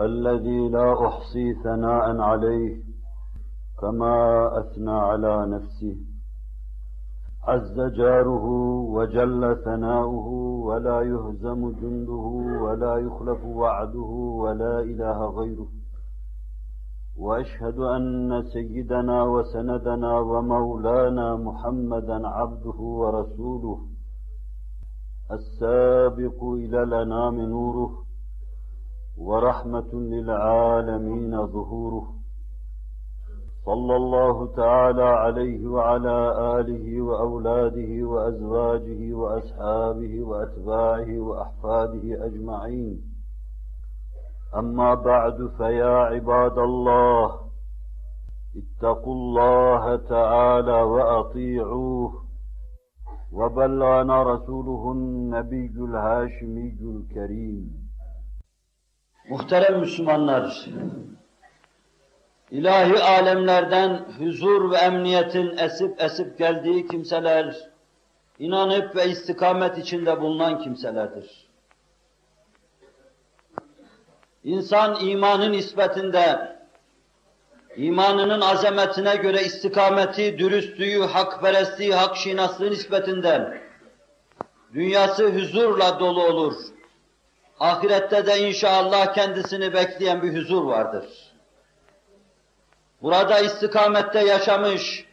الذي لا أحصي ثناء عليه كما أثنى على نفسه. عز جاره وجل ثناؤه ولا يهزم جنده ولا يخلف وعده ولا إله غيره. وأشهد أن سيدنا وسندنا ومولانا محمدا عبده ورسوله السابق إلى الأنام نوره. ورحمة للعالمين ظهوره. صلى الله تعالى عليه وعلى آله وأولاده وأزواجه وأصحابه وأتباعه وأحفاده أجمعين. أما بعد فيا عباد الله اتقوا الله تعالى وأطيعوه. وبلغنا رسوله النبي الهاشمي الكريم. Muhterem Müslümanlar, ilahi alemlerden huzur ve emniyetin esip esip geldiği kimseler, inanıp ve istikamet içinde bulunan kimselerdir. İnsan imanın nispetinde, imanının azametine göre istikameti, dürüstlüğü, hakperestliği, hakşinaslığı nispetinde dünyası huzurla dolu olur. Ahirette de inşallah kendisini bekleyen bir huzur vardır. Burada istikamette yaşamış,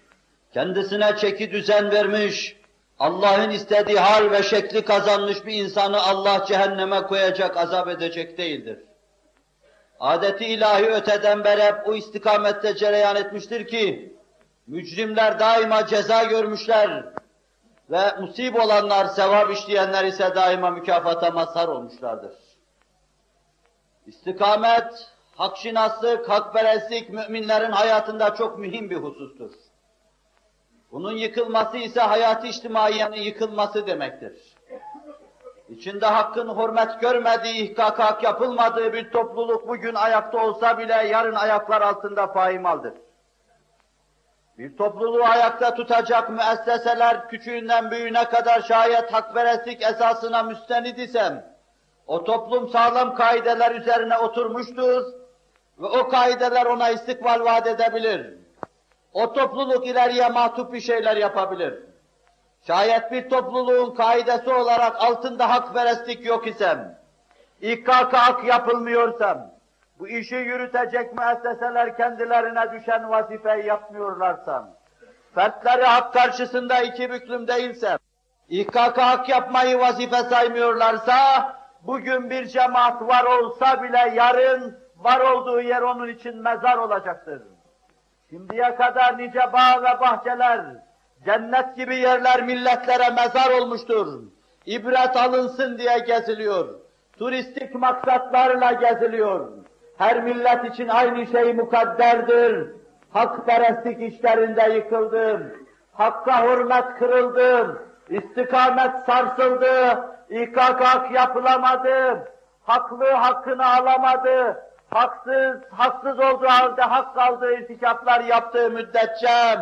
kendisine çeki düzen vermiş, Allah'ın istediği hal ve şekli kazanmış bir insanı Allah cehenneme koyacak, azap edecek değildir. Adeti ilahi öteden beri hep o istikamette cereyan etmiştir ki, mücrimler daima ceza görmüşler ve musib olanlar, sevap işleyenler ise daima mükafata mazhar olmuşlardır. İstikamet, hakşinaslık, hakperestlik müminlerin hayatında çok mühim bir husustur. Bunun yıkılması ise hayatı içtimaiyenin yıkılması demektir. İçinde hakkın hürmet görmediği, ihkak yapılmadığı bir topluluk bugün ayakta olsa bile yarın ayaklar altında paymaldır. Bir topluluğu ayakta tutacak müesseseler küçüğünden büyüğüne kadar şayet hakperestlik esasına müstenid isem, o toplum sağlam kaideler üzerine oturmuştur ve o kaideler ona istikbal vaat edebilir. O topluluk ileriye mahtup bir şeyler yapabilir. Şayet bir topluluğun kaidesi olarak altında hakperestlik yok isem, İKK hak yapılmıyorsam, bu işi yürütecek müesseseler kendilerine düşen vazifeyi yapmıyorlarsam, fertleri hak karşısında iki büklüm değilsem, İKK hak yapmayı vazife saymıyorlarsa, bugün bir cemaat var olsa bile yarın var olduğu yer onun için mezar olacaktır. Şimdiye kadar nice bağ ve bahçeler, cennet gibi yerler milletlere mezar olmuştur. İbret alınsın diye geziliyor. Turistik maksatlarla geziliyor. Her millet için aynı şey mukadderdir. Hakperestlik işlerinde yıkıldım. Hakka hürmet kırıldı. İstikamet sarsıldı. İKK yapılamadı. Haklı hakkını alamadı. Haksız, haksız olduğu halde hak kaldığı irtikaplar yaptığı müddetçe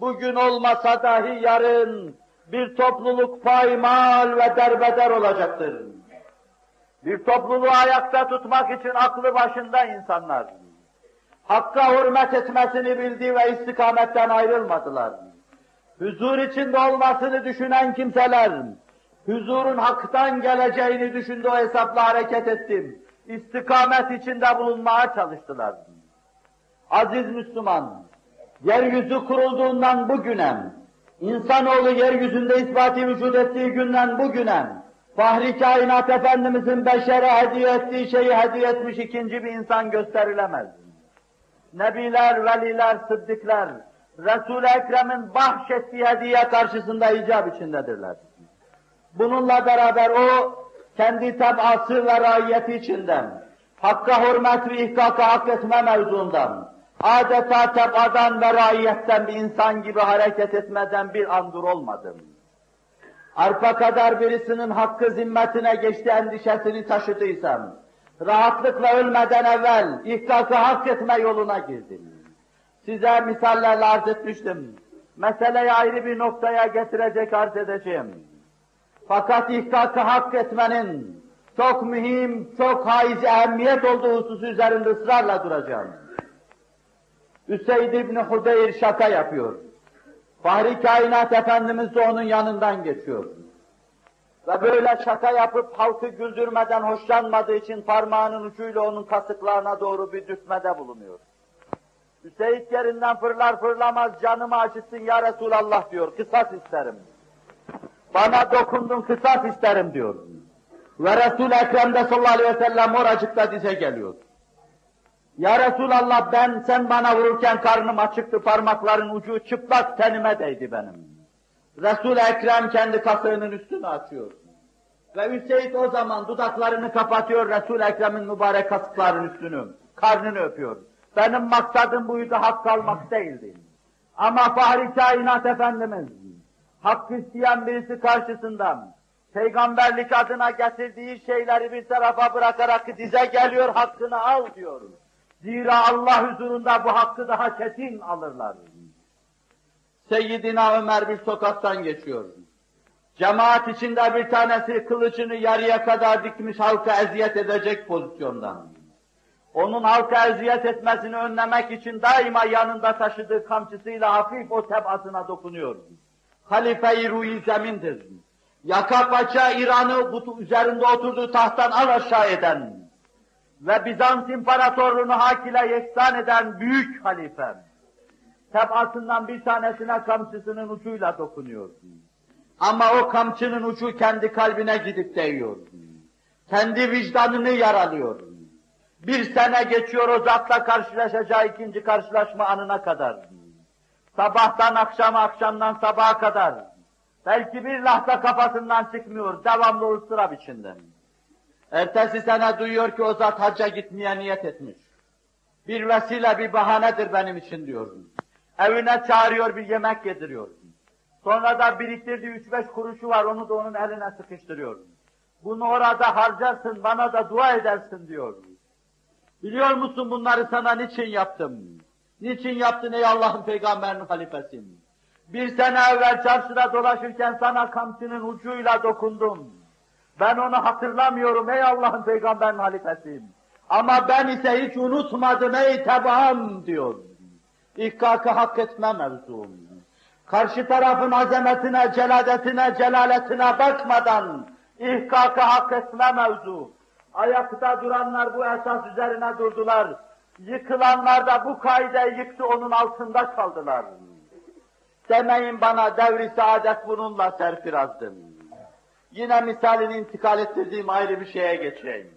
bugün olmasa dahi yarın bir topluluk paymal ve derbeder olacaktır. Bir topluluğu ayakta tutmak için aklı başında insanlar, Hakka hürmet etmesini bildi ve istikametten ayrılmadılar. Huzur içinde olmasını düşünen kimseler, huzurun haktan geleceğini düşündü o hesapla hareket ettim. İstikamet içinde bulunmaya çalıştılar. Aziz Müslüman, yeryüzü kurulduğundan bugüne, insanoğlu yeryüzünde ispati vücut ettiği günden bugüne, Fahri kainat Efendimizin beşere hediye ettiği şeyi hediye etmiş ikinci bir insan gösterilemez. Nebiler, veliler, sıddıklar, Resul-i Ekrem'in bahşettiği hediye karşısında icap içindedirler. Bununla beraber o, kendi tabası ve raiyeti içinden, Hakka hürmet ve ihkaka hak etme mevzuundan, adeta tebadan ve raiyetten bir insan gibi hareket etmeden bir andur olmadım. Arpa kadar birisinin hakkı zimmetine geçti endişesini taşıdıysam, rahatlıkla ölmeden evvel ihkakı hak etme yoluna girdim. Size misallerle arz etmiştim. Meseleyi ayrı bir noktaya getirecek arz edeceğim. Fakat ihkakı hak etmenin çok mühim, çok haiz ehemmiyet olduğu hususu üzerinde ısrarla duracağım. Üseyd İbni Hudeyr şaka yapıyor. Fahri Kainat Efendimiz de onun yanından geçiyor. Ve böyle şaka yapıp halkı güldürmeden hoşlanmadığı için parmağının ucuyla onun kasıklarına doğru bir dürtmede bulunuyor. Hüseyin yerinden fırlar fırlamaz canımı acıtsın ya Resulallah diyor, kısas isterim. Bana dokundun kısas isterim diyor. Ve Resul-i Ekrem de sallallahu aleyhi ve sellem oracıkta dize geliyor. Ya Resulallah ben sen bana vururken karnım açıktı, parmakların ucu çıplak tenime değdi benim. Resul-i Ekrem kendi kasığının üstünü açıyor. Ve Hüseyin o zaman dudaklarını kapatıyor Resul-i Ekrem'in mübarek kasıklarının üstünü, karnını öpüyor. Benim maksadım buydu, hak almak değildi. Ama Fahri Kainat Efendimiz, hak isteyen birisi karşısından, peygamberlik adına getirdiği şeyleri bir tarafa bırakarak dize geliyor, hakkını al diyor. Zira Allah huzurunda bu hakkı daha kesin alırlar. Seyyidina Ömer bir sokaktan geçiyor. Cemaat içinde bir tanesi kılıcını yarıya kadar dikmiş halka eziyet edecek pozisyondan. Onun halka eziyet etmesini önlemek için daima yanında taşıdığı kamçısıyla hafif o tebasına dokunuyor. Halife-i Ruhi Zemin'dir. Yaka paça İran'ı üzerinde oturduğu tahttan al aşağı eden ve Bizans İmparatorluğunu hak ile yeksan eden büyük halifem. Tebasından bir tanesine kamçısının ucuyla dokunuyor. Ama o kamçının ucu kendi kalbine gidip değiyor. Kendi vicdanını yaralıyor. Bir sene geçiyor o zatla karşılaşacağı ikinci karşılaşma anına kadar. Sabahtan akşama, akşamdan sabaha kadar. Belki bir lahta kafasından çıkmıyor, devamlı ıstırap içinde. Ertesi sene duyuyor ki o zat hacca gitmeye niyet etmiş. Bir vesile, bir bahanedir benim için diyor. Evine çağırıyor, bir yemek yediriyor. Sonra da biriktirdiği üç beş kuruşu var, onu da onun eline sıkıştırıyor. Bunu orada harcarsın, bana da dua edersin diyor. Biliyor musun bunları sana niçin yaptım? Niçin yaptın ey Allah'ın peygamberinin halifesin? Bir sene evvel çarşıda dolaşırken sana kamçının ucuyla dokundum. Ben onu hatırlamıyorum ey Allah'ın peygamberinin halifesiyim. Ama ben ise hiç unutmadım ey tebaam diyor. İhkakı hak etme mevzum. Karşı tarafın azametine, celadetine, celaletine bakmadan ihkakı hak etme mevzu. Ayakta duranlar bu esas üzerine durdular. Yıkılanlar da bu kaideyi yıktı, onun altında kaldılar. Demeyin bana devri saadet bununla serfirazdım. Yine misalini intikal ettirdiğim ayrı bir şeye geçeyim.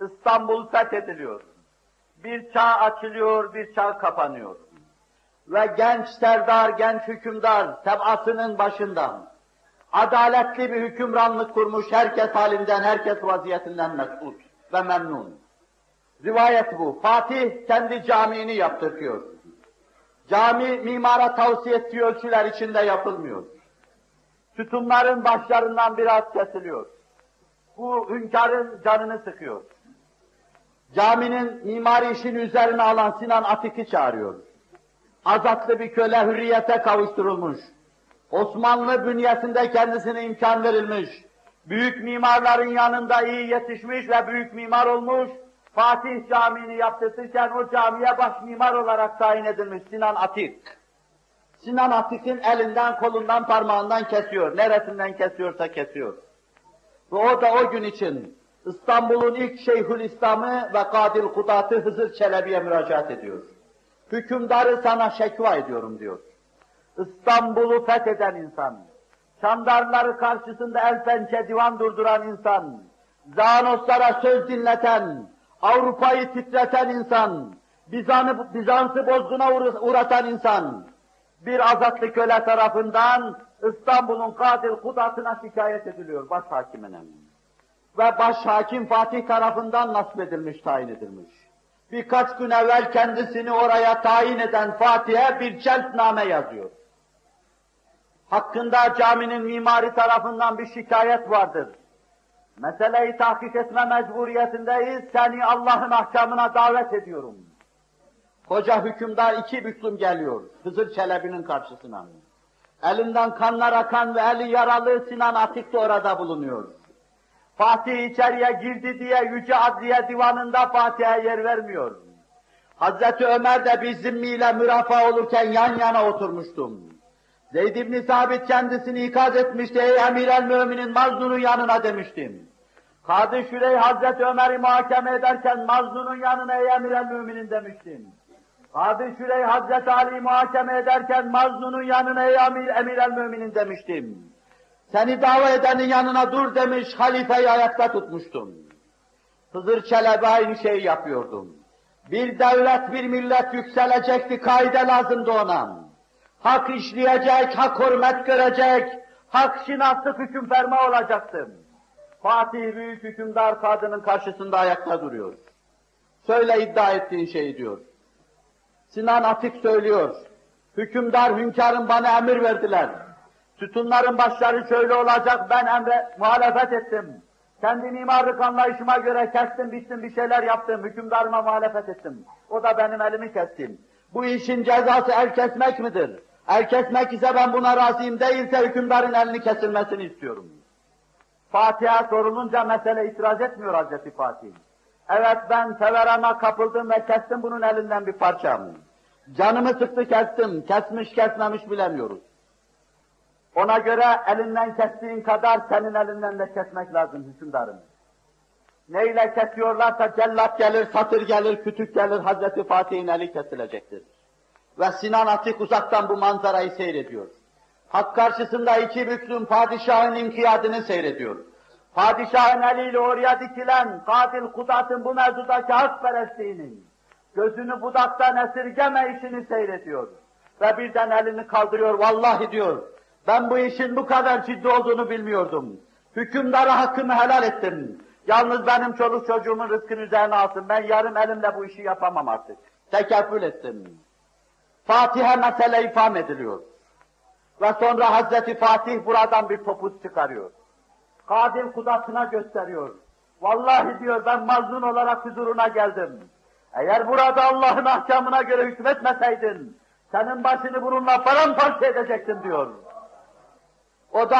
İstanbul fethediliyor. Bir çağ açılıyor, bir çağ kapanıyor. Ve genç serdar, genç hükümdar tebasının başından adaletli bir hükümranlık kurmuş, herkes halinden, herkes vaziyetinden mesut ve memnun. Rivayet bu. Fatih kendi camiini yaptırıyor. Cami mimara tavsiye ettiği ölçüler içinde yapılmıyor. Sütunların başlarından biraz kesiliyor. Bu hünkârın canını sıkıyor. Caminin mimari işini üzerine alan Sinan Atik'i çağırıyor. Azatlı bir köle hürriyete kavuşturulmuş. Osmanlı bünyesinde kendisine imkan verilmiş. Büyük mimarların yanında iyi yetişmiş ve büyük mimar olmuş. Fatih Camii'ni yaptırırken o camiye baş mimar olarak tayin edilmiş Sinan Atik. Sinan Atik'in elinden, kolundan, parmağından kesiyor. Neresinden kesiyorsa kesiyor. Ve o da o gün için İstanbul'un ilk Şeyhül İslam'ı ve Kadil Kudat'ı Hızır Çelebi'ye müracaat ediyor. Hükümdarı sana şekva ediyorum diyor. İstanbul'u fetheden insan, Çandarları karşısında el pençe divan durduran insan, Zanoslara söz dinleten, Avrupa'yı titreten insan, Bizans'ı Bizans'ı bozguna uğratan insan, bir azatlı köle tarafından İstanbul'un Kadil Kudat'ına şikayet ediliyor başhakimine. ve baş hakim Fatih tarafından nasip edilmiş, tayin edilmiş. Birkaç gün evvel kendisini oraya tayin eden Fatih'e bir celtname yazıyor. Hakkında caminin mimari tarafından bir şikayet vardır. Meseleyi tahkik etme mecburiyetindeyiz, seni Allah'ın ahkamına davet ediyorum. Koca hükümdar iki büklüm geliyor, Hızır Çelebi'nin karşısına. Elinden kanlar akan ve eli yaralı Sinan Atik de orada bulunuyor. Fatih içeriye girdi diye Yüce Adliye Divanı'nda Fatih'e yer vermiyor. Hazreti Ömer de bir zimmiyle mürafa olurken yan yana oturmuştum. Zeyd ibn Sabit kendisini ikaz etmişti, ey emir el müminin mazlunun yanına demiştim. Kadı Şürey Hazreti Ömer'i muhakeme ederken mazlunun yanına ey emir el müminin demiştim. Kadı Şürey Hazreti Ali muhakeme ederken mazlunun yanına ey emir, emir el müminin demiştim. Seni dava edenin yanına dur demiş, halifeyi ayakta tutmuştum. Hızır Çelebi aynı şeyi yapıyordum. Bir devlet, bir millet yükselecekti, kaide lazımdı ona. Hak işleyecek, hak hürmet görecek, hak şinaslık hüküm ferma olacaktım. Fatih büyük hükümdar kadının karşısında ayakta duruyor. Söyle iddia ettiğin şeyi diyor. Sinan Atik söylüyor. Hükümdar, hünkârın bana emir verdiler. Sütunların başları şöyle olacak, ben emre muhalefet ettim. Kendi mimarlık anlayışıma göre kestim, biçtim, bir şeyler yaptım, hükümdarıma muhalefet ettim. O da benim elimi kestim. Bu işin cezası el kesmek midir? El kesmek ise ben buna razıyım, değilse hükümdarın elini kesilmesini istiyorum. Fatih'e sorulunca mesele itiraz etmiyor Hazreti Fatih. Evet ben feverana kapıldım ve kestim bunun elinden bir parçamı. Canımı sıktı kestim, kesmiş kesmemiş bilemiyoruz. Ona göre elinden kestiğin kadar senin elinden de kesmek lazım hükümdarım. Neyle kesiyorlarsa cellat gelir, satır gelir, kütük gelir, Hazreti Fatih'in eli kesilecektir. Ve Sinan Atik uzaktan bu manzarayı seyrediyor. Hak karşısında iki büklüm padişahın inkiyadını seyrediyor. Padişahın eliyle oraya dikilen katil kudatın bu mevzudaki hakperestliğinin gözünü budaktan esirgeme işini seyrediyor. Ve birden elini kaldırıyor, vallahi diyor, ben bu işin bu kadar ciddi olduğunu bilmiyordum. Hükümdara hakkımı helal ettim. Yalnız benim çoluk çocuğumun rızkını üzerine alsın. Ben yarım elimle bu işi yapamam artık. Tekeffül ettim. Fatih'e mesele ifam ediliyor. Ve sonra Hazreti Fatih buradan bir topuz çıkarıyor. Kadil kudasına gösteriyor. Vallahi diyor ben mazlum olarak huzuruna geldim. Eğer burada Allah'ın ahkamına göre hükmetmeseydin, senin başını bununla paramparça edecektim diyor. O da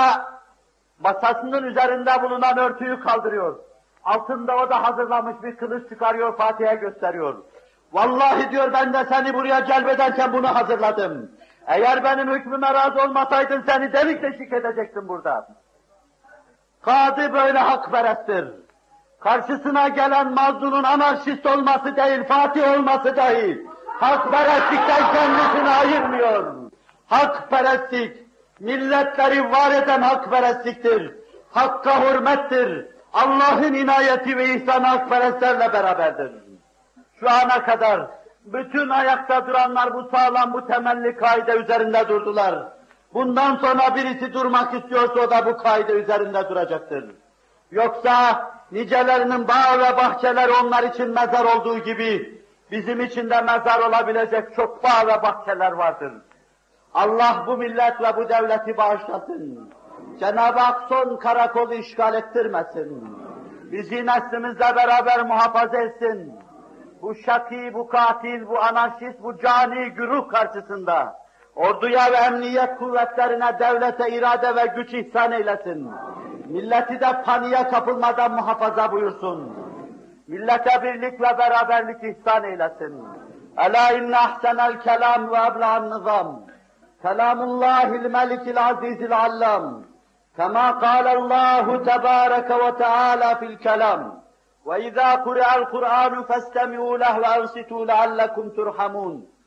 masasının üzerinde bulunan örtüyü kaldırıyor. Altında o da hazırlamış bir kılıç çıkarıyor, Fatih'e gösteriyor. Vallahi diyor ben de seni buraya celbederken bunu hazırladım. Eğer benim hükmüme razı olmasaydın seni delik deşik edecektim burada. Kadı böyle hakperesttir. Karşısına gelen mazlunun anarşist olması değil, Fatih olması değil. Hakperestlikten kendisini ayırmıyor. Hakperestlik, milletleri var eden hakperestliktir. Hakka hürmettir. Allah'ın inayeti ve ihsanı hakperestlerle beraberdir. Şu ana kadar bütün ayakta duranlar bu sağlam, bu temelli kaide üzerinde durdular. Bundan sonra birisi durmak istiyorsa o da bu kaide üzerinde duracaktır. Yoksa nicelerinin bağ ve bahçeler onlar için mezar olduğu gibi bizim için de mezar olabilecek çok bağ ve bahçeler vardır. Allah bu millet ve bu devleti bağışlasın. Cenab-ı Hak son karakolu işgal ettirmesin. Bizi neslimizle beraber muhafaza etsin. Bu şaki, bu katil, bu anarşist, bu cani güruh karşısında Orduya ve emniyet kuvvetlerine, devlete irade ve güç ihsan eylesin. Milleti de paniğe kapılmadan muhafaza buyursun. Millete birlik ve beraberlik ihsan eylesin. Ela inne ahsenel kelam ve ebla'n nizam. Kelamullahil melikil azizil allam. Kema kâlallahu tebâreke ve teâlâ fil kelam. Ve izâ kure'el Kur'an festemi'û leh ve ansitu leallekum turhamun.